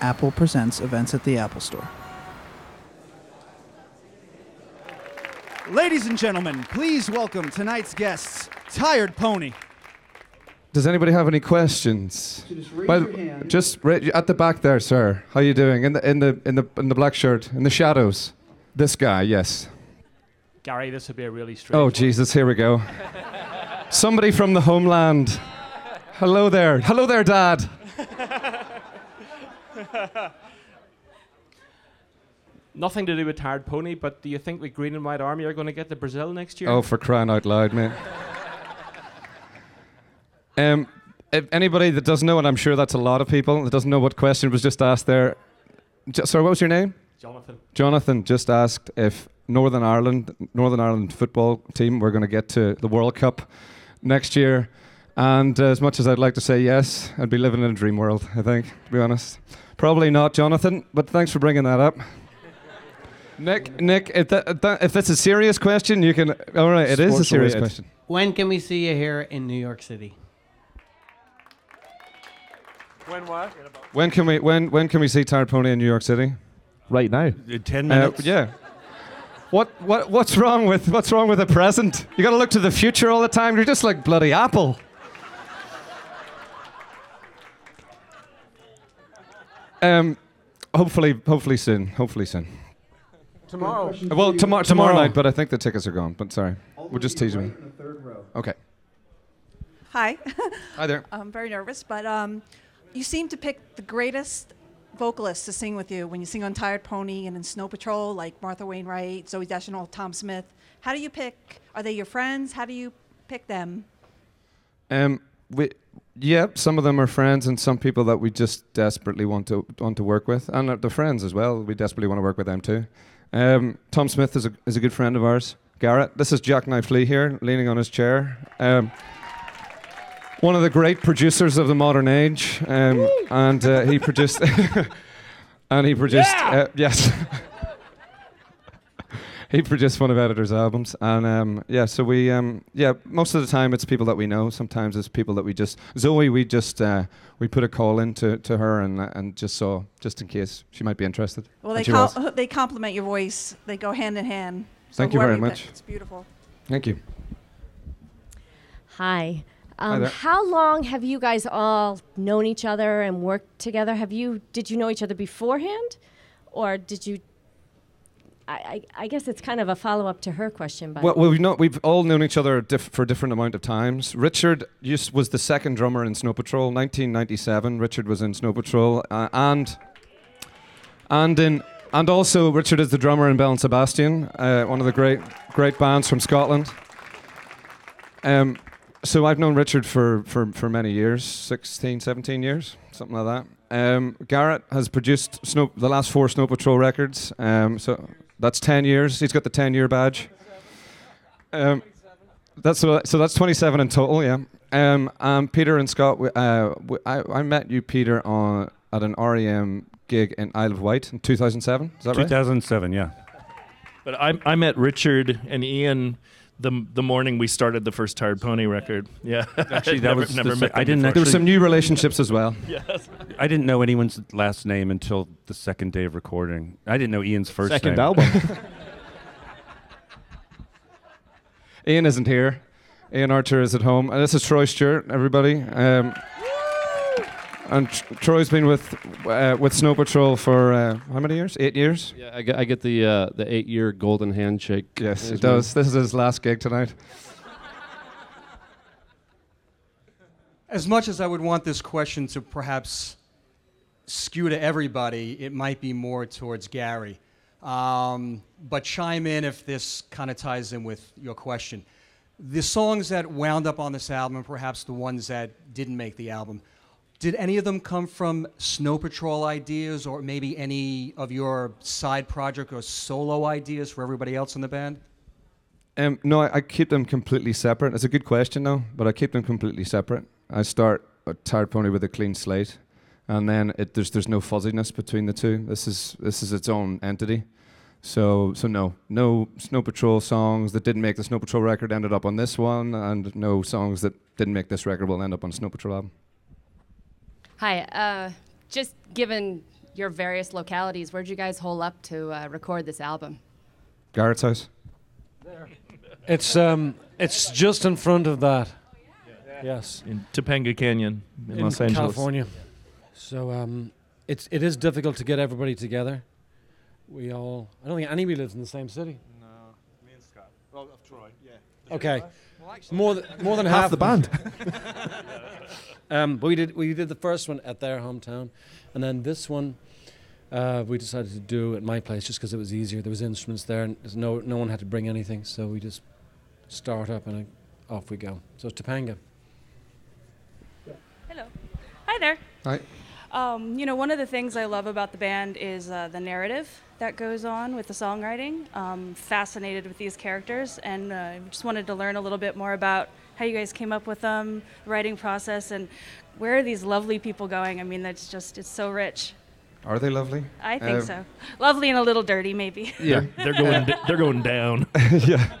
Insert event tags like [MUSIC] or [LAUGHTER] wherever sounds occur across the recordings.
Apple presents events at the Apple Store. Ladies and gentlemen, please welcome tonight's guests, Tired Pony. Does anybody have any questions? just raise Well, your hand. just ra- at the back there, sir. How are you doing? In the in the in the in the black shirt, in the shadows. This guy, yes. Gary, this would be a really strange. Oh one. Jesus, here we go. Somebody from the homeland. Hello there. Hello there, Dad. [LAUGHS] [LAUGHS] Nothing to do with Tired Pony, but do you think the Green and White Army are going to get to Brazil next year? Oh, for crying out loud, man. Um, if anybody that doesn't know, and I'm sure that's a lot of people that doesn't know what question was just asked there. J- sorry, what was your name? Jonathan. Jonathan just asked if Northern Ireland, Northern Ireland football team, were going to get to the World Cup next year. And uh, as much as I'd like to say yes, I'd be living in a dream world. I think, to be honest. Probably not, Jonathan. But thanks for bringing that up. Nick, Nick, if, that, that, if that's a serious question, you can. All right, it is a serious related. question. When can we see you here in New York City? When what? When can we? When when can we see Tired Pony in New York City? Right now. In Ten Uh, minutes. yeah. What what what's wrong with what's wrong with the present? You got to look to the future all the time. You're just like bloody Apple. Um, hopefully, hopefully soon. Hopefully soon. Tomorrow. Well, tomorrow, tomorrow Tomorrow. night, but I think the tickets are gone. But sorry, we'll just tease me. Okay. Hi, [LAUGHS] Hi there. I'm very nervous, but um, you seem to pick the greatest vocalists to sing with you when you sing on Tired Pony and in Snow Patrol, like Martha Wainwright, Zooey Deschanel, Tom Smith. How do you pick? Are they your friends? How do you pick them? Um, we, yeah, some of them are friends, and some people that we just desperately want to want to work with, and the friends as well. We desperately want to work with them too. Um, Tom Smith is a is a good friend of ours. Garret, this is Jacknife Lee here, leaning on his chair. Um, one of the great producers of the modern age, um, and uh, he produced, [LAUGHS] and he produced, uh, yes. [LAUGHS] he produced one of Editors' albums, and um, yeah, so we, um, yeah, most of the time it's people that we know. Sometimes it's people that we just Zoe. We just uh, we put a call in to, to her and uh, and just saw just in case she might be interested. Well, they she com- was. they complement your voice. They go hand in hand. So Thank you very pick, much. It's beautiful. Thank you. Hi. Um, there. how long have you guys all known each other and worked together? Have you did you know each other beforehand, or did you? I, I, guess it's kind of a follow up to her question, but Well, well we've not we've all known each other for a different amount of times. Richard used, was the second drummer in Snow Patrol, 1997. Richard was in Snow Patrol, uh, and and in and also Richard is the drummer in Belle and Sebastian, uh, one of the great great bands from Scotland. Um, so I've known Richard for, for, for many years, 16, 17 years, something like that. Um, Garret has produced Snow, the last four Snow Patrol records, um, so that's 10 years. He's got the 10 year badge. Um, that's so that's 27 in total, yeah. Um, um, Peter and Scott, we- uh, we, I, I met you, Peter, on at an REM gig in Isle of Wight in 2007. Is that right? 2007. Yeah. But I, I met Richard and Ian the the morning we started the first Tired Pony record. Yeah, Actually, that [LAUGHS] never, was never the met I didn't before. There were some new relationships as well. [LAUGHS] yes, I didn't know anyone's last name until the second day of recording. I didn't know Ian's first Second name. album. [LAUGHS] Ian isn't here. Ian Archer is at home. And this is Troy Stewart, everybody. Um, and Tr- Troy's been with uh, with Snow Patrol for uh, how many years? Eight years. yeah, I get, I get the uh, the eight year golden handshake. Yes, as he well. does. This is his last gig tonight. As much as I would want this question to perhaps skew to everybody, it might be more towards Gary. Um, but chime in if this kind of ties in with your question. The songs that wound up on this album, and perhaps the ones that didn't make the album, did any of them come from Snow Patrol ideas or maybe any of your side project or solo ideas for everybody else in the band? Um, no, I, I keep them completely separate. It's a good question, though, but I keep them completely separate. I start a Tired Pony with a clean slate, and then it, there's there's no fuzziness between the two. This is this is its own entity. So so no no Snow Patrol songs that didn't make the Snow Patrol record ended up on this one, and no songs that didn't make this record will end up on Snow Patrol album. Hi. Uh, just given your various localities. Where'd you guys hole up to uh, record this album? Garret's house. There. It's um, it's just in front of that. Yes, in Topanga Canyon in, in Los Angeles, California. So um, it's it is difficult to get everybody together. We all I don't think anybody lives in the same city. No, me and Scott. Well, of Troy, yeah. Okay, more than more than Half half, the band. [LAUGHS] um, but we did we did the first one at their hometown, and then this one. Uh, we decided to do at my place just because it was easier. There was instruments there, and there's no no one had to bring anything, so we just start up and uh, off we go. So it's Topanga. Hello. Hi there. Hi. Um, you know, one of the things I love about the band is uh, the narrative that goes on with the songwriting. Um, fascinated with these characters, and uh, just wanted to learn a little bit more about how you guys came up with them, writing process, and where are these lovely people going? I mean, that's just it's so rich. Are they lovely? I think Um, so. Lovely and a little dirty, maybe. [LAUGHS] Yeah, they're going. d- they're going down. [LAUGHS] yeah,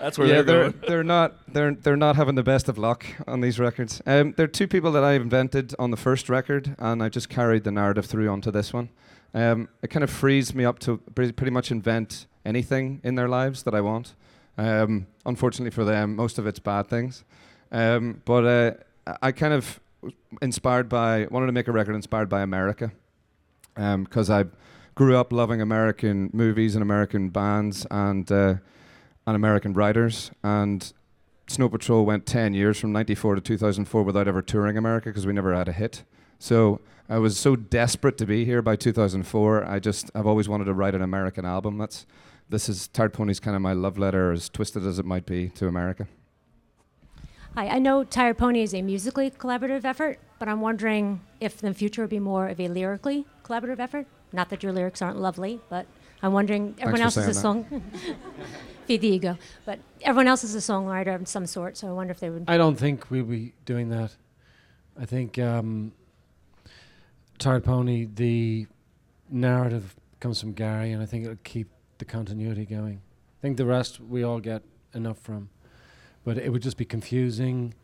That's where yeah, they're they're going. [LAUGHS] they're not they're they're not having the best of luck on these records. Um, they're two people that I invented on the first record, and I just carried the narrative through onto this one. Um, it kind of frees me up to pretty, pretty much invent anything in their lives that I want. Um, unfortunately for them, most of it's bad things. Um, but uh, I kind of inspired by wanted to make a record inspired by America because I grew up loving American movies and American bands and uh, and American writers. And Snow Patrol went 10 years from 94 to 2004 without ever touring America because we never had a hit. So I was so desperate to be here by 2004. I just I've always wanted to write an American album. That's this is Tired Pony's kind of my love letter, as twisted as it might be, to America. Hi, I know Tired Pony is a musically collaborative effort, but I'm wondering if in the future would be more of a lyrically collaborative effort. Not that your lyrics aren't lovely, but I'm wondering everyone else is a saying song. [LAUGHS] Feed the ego, but everyone else is a songwriter of some sort. So I wonder if they would. I don't think we'll be doing that. I think um, Tired Pony, the narrative comes from Gary, and I think it'll keep the continuity going. I think the rest we all get enough from, but it would just be confusing,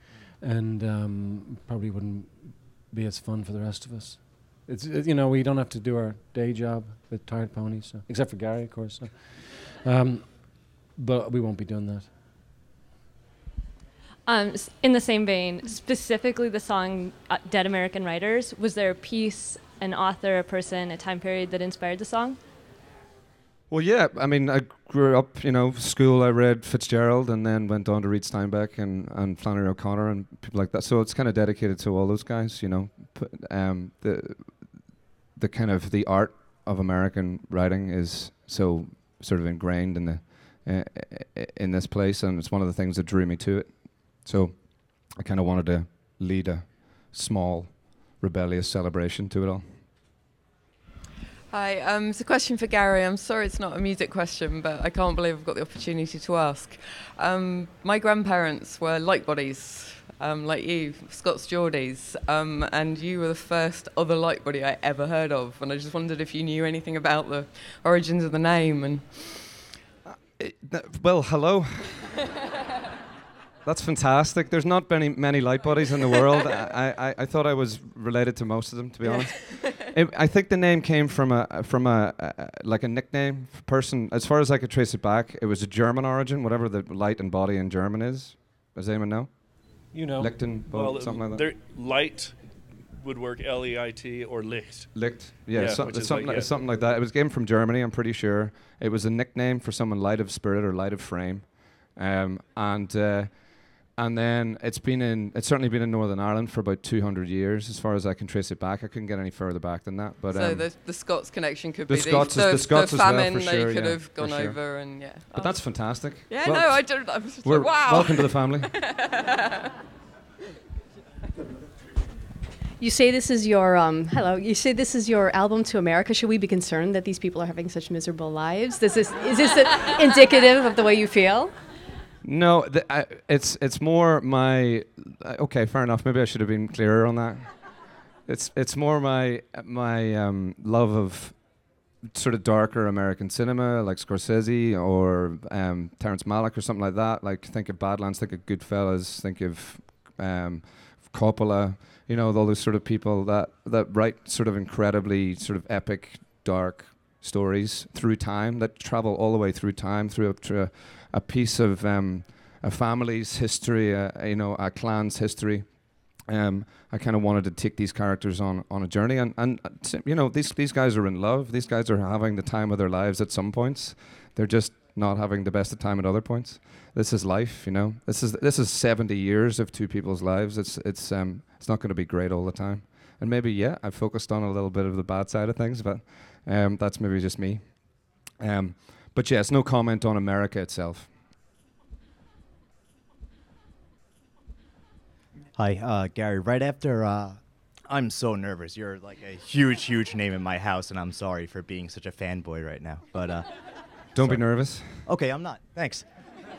and um, probably wouldn't be as fun for the rest of us. It's you know we don't have to do our day job with Tired ponies, so except for Gary, of course. So. Um, but we won't be doing that. Um, in the same vein, specifically the song uh, "Dead American Writers," was there a piece, an author, a person, a time period that inspired the song? Well, yeah. I mean, I grew up, you know, school. I read Fitzgerald, and then went on to read Steinbeck and, and Flannery O'Connor and people like that. So it's kind of dedicated to all those guys, you know. Um, the the kind of the art of American writing is so sort of ingrained in the uh, in this place, and it's one of the things that drew me to it. So I kind of wanted to lead a small, rebellious celebration to it all. Hi, um, it's a question for Gary. I'm sorry it's not a music question, but I can't believe I've got the opportunity to ask. Um, my grandparents were Lightbodies, um, like you, Scots Geordies, um, and you were the first other Lightbody I ever heard of. And I just wondered if you knew anything about the origins of the name. And Well, hello. [LAUGHS] That's fantastic. There's not many many Lightbodies in the world. [LAUGHS] I, I, I thought I was related to most of them, to be honest. [LAUGHS] It, I think the name came from a from a, a like a nickname person. As far as I could trace it back, it was a German origin, whatever the light and body in German is. Does anyone know? You know. Lichten, Well, something like that. light would work L E I T or Licht. Licht, yeah, so- something, like, like, yeah. something like that. It was came from Germany, I'm pretty sure. It was a nickname for someone light of spirit or light of frame, um, and uh, and then it's been in it's certainly been in Northern Ireland for about 200 years, as far as I can trace it back. I couldn't get any further back than that. But so um, the, the Scots connection could the be Scots, the, is, the Scots the as well, famine for they sure, could yeah, have gone sure. over, and yeah. But Oh. that's fantastic. Yeah, Well, no, I don't. I was just we're like, wow. welcome to the family. [LAUGHS] You say this is your um, hello. You say this is your album to America. Should we be concerned that these people are having such miserable lives? This is is this a- [LAUGHS] indicative of the way you feel? No, I, it's it's more my. Uh, okay, fair enough. Maybe I should have been clearer on that. It's it's more my my um, love of sort of darker American cinema, like Scorsese or um, Terrence Malick or something like that. Like think of Badlands, think of Goodfellas, think of um, Coppola. you know, all those sort of people that that write sort of incredibly sort of epic, dark stories through time that travel all the way through time through a, through a, a piece of um, a family's history, a, a, you know, a clan's history. Um, I kind of wanted to take these characters on on a journey, and and uh, you know, these these guys are in love. These guys are having the time of their lives at some points. They're just not having the best of time at other points. This is life, you know. This is this is 70 years of two people's lives. It's it's um it's not going to be great all the time. And maybe yeah, I focused on a little bit of the bad side of things, but um that's maybe just me. Um but yes, no comment on America itself. Hi, uh, Gary. Right after, uh, I'm so nervous. You're like a huge, huge name in my house, and I'm sorry for being such a fanboy right now. But uh, Don't be nervous. Okay, I'm not. Thanks.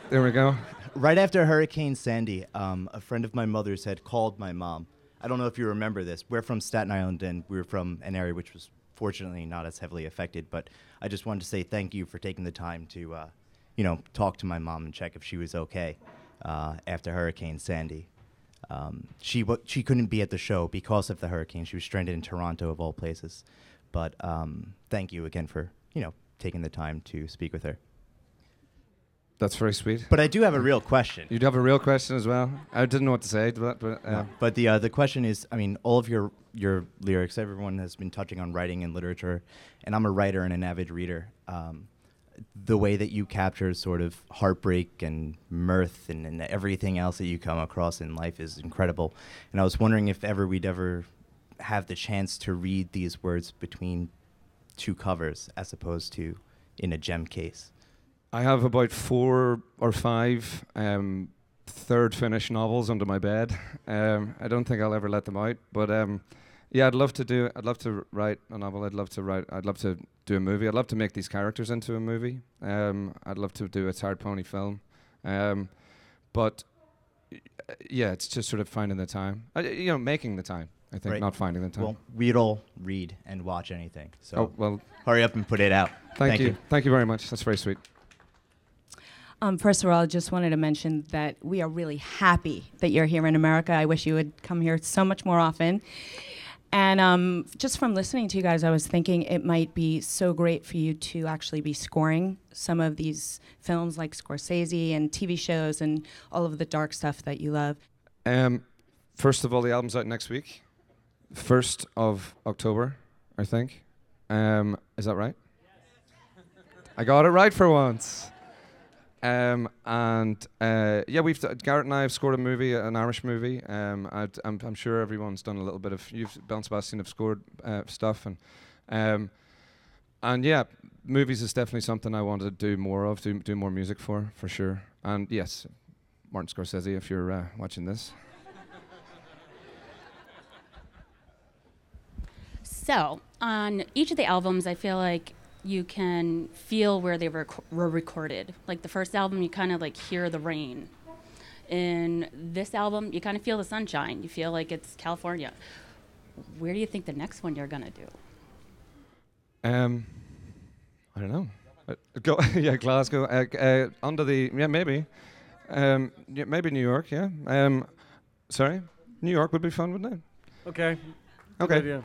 There we go. Right after Hurricane Sandy, um, a friend of my mother's had called my mom. I don't know if you remember this. We're from Staten Island, and we were from an area which was fortunately not as heavily affected. But I just wanted to say thank you for taking the time to, uh, you know, talk to my mom and check if she was okay uh, after Hurricane Sandy. Um, she w- she couldn't be at the show because of the hurricane. She was stranded in Toronto, of all places. But um, thank you again for you know taking the time to speak with her. That's very sweet. But I do have a real question. You do have a real question as well. I didn't know what to say, but but uh, But the uh, the question is, I mean, all of your your lyrics, everyone has been touching on writing and literature, and I'm a writer and an avid reader. Um, the way that you capture sort of heartbreak and mirth and, and everything else that you come across in life is incredible. And I was wondering if ever we'd ever have the chance to read these words between two covers as opposed to in a gem case. I have about four or five um, third finished novels under my bed. Um, I don't think I'll ever let them out, but um, yeah, I'd love to do. I'd love to write a novel. I'd love to write. I'd love to do a movie. I'd love to make these characters into a movie. Um, I'd love to do a Tired Pony film, um, but yeah, it's just sort of finding the time. Uh, you know, making the time. I think Right. not finding the time. Well, we'd all read and watch anything. So Oh, well- hurry up and put it out. Thank, you. Thank you very much. That's very sweet. Um, first of all, I just wanted to mention that we are really happy that you're here in America. I wish you would come here so much more often. And um, just from listening to you guys, I was thinking it might be so great for you to actually be scoring some of these films like Scorsese and TV shows and all of the dark stuff that you love. Um, first of all, the album's out next week, first of October, I think. Um, is that right? I got it right for once. Um, and uh, yeah, we've t- Garret and I have scored a movie, an Irish movie. Um, I'm, I'm sure everyone's done a little bit of. You've Belle and Sebastian have scored uh, stuff, and um, and yeah, movies is definitely something I want to do more of, do do more music for, for sure. And yes, Martin Scorsese, if you're uh, watching this. So, on each of the albums, I feel like you can feel where they were, were recorded. Like the first album, you kind of like hear the rain. In this album, you kind of feel the sunshine. You feel like it's California. Where do you think the next one you're gonna do? Um, I don't know. Uh, go [LAUGHS] yeah, Glasgow. Uh, uh, under the yeah, maybe. Um, yeah, maybe New York. Yeah. Um, sorry, New York would be fun, wouldn't it? Okay. Good Okay. idea.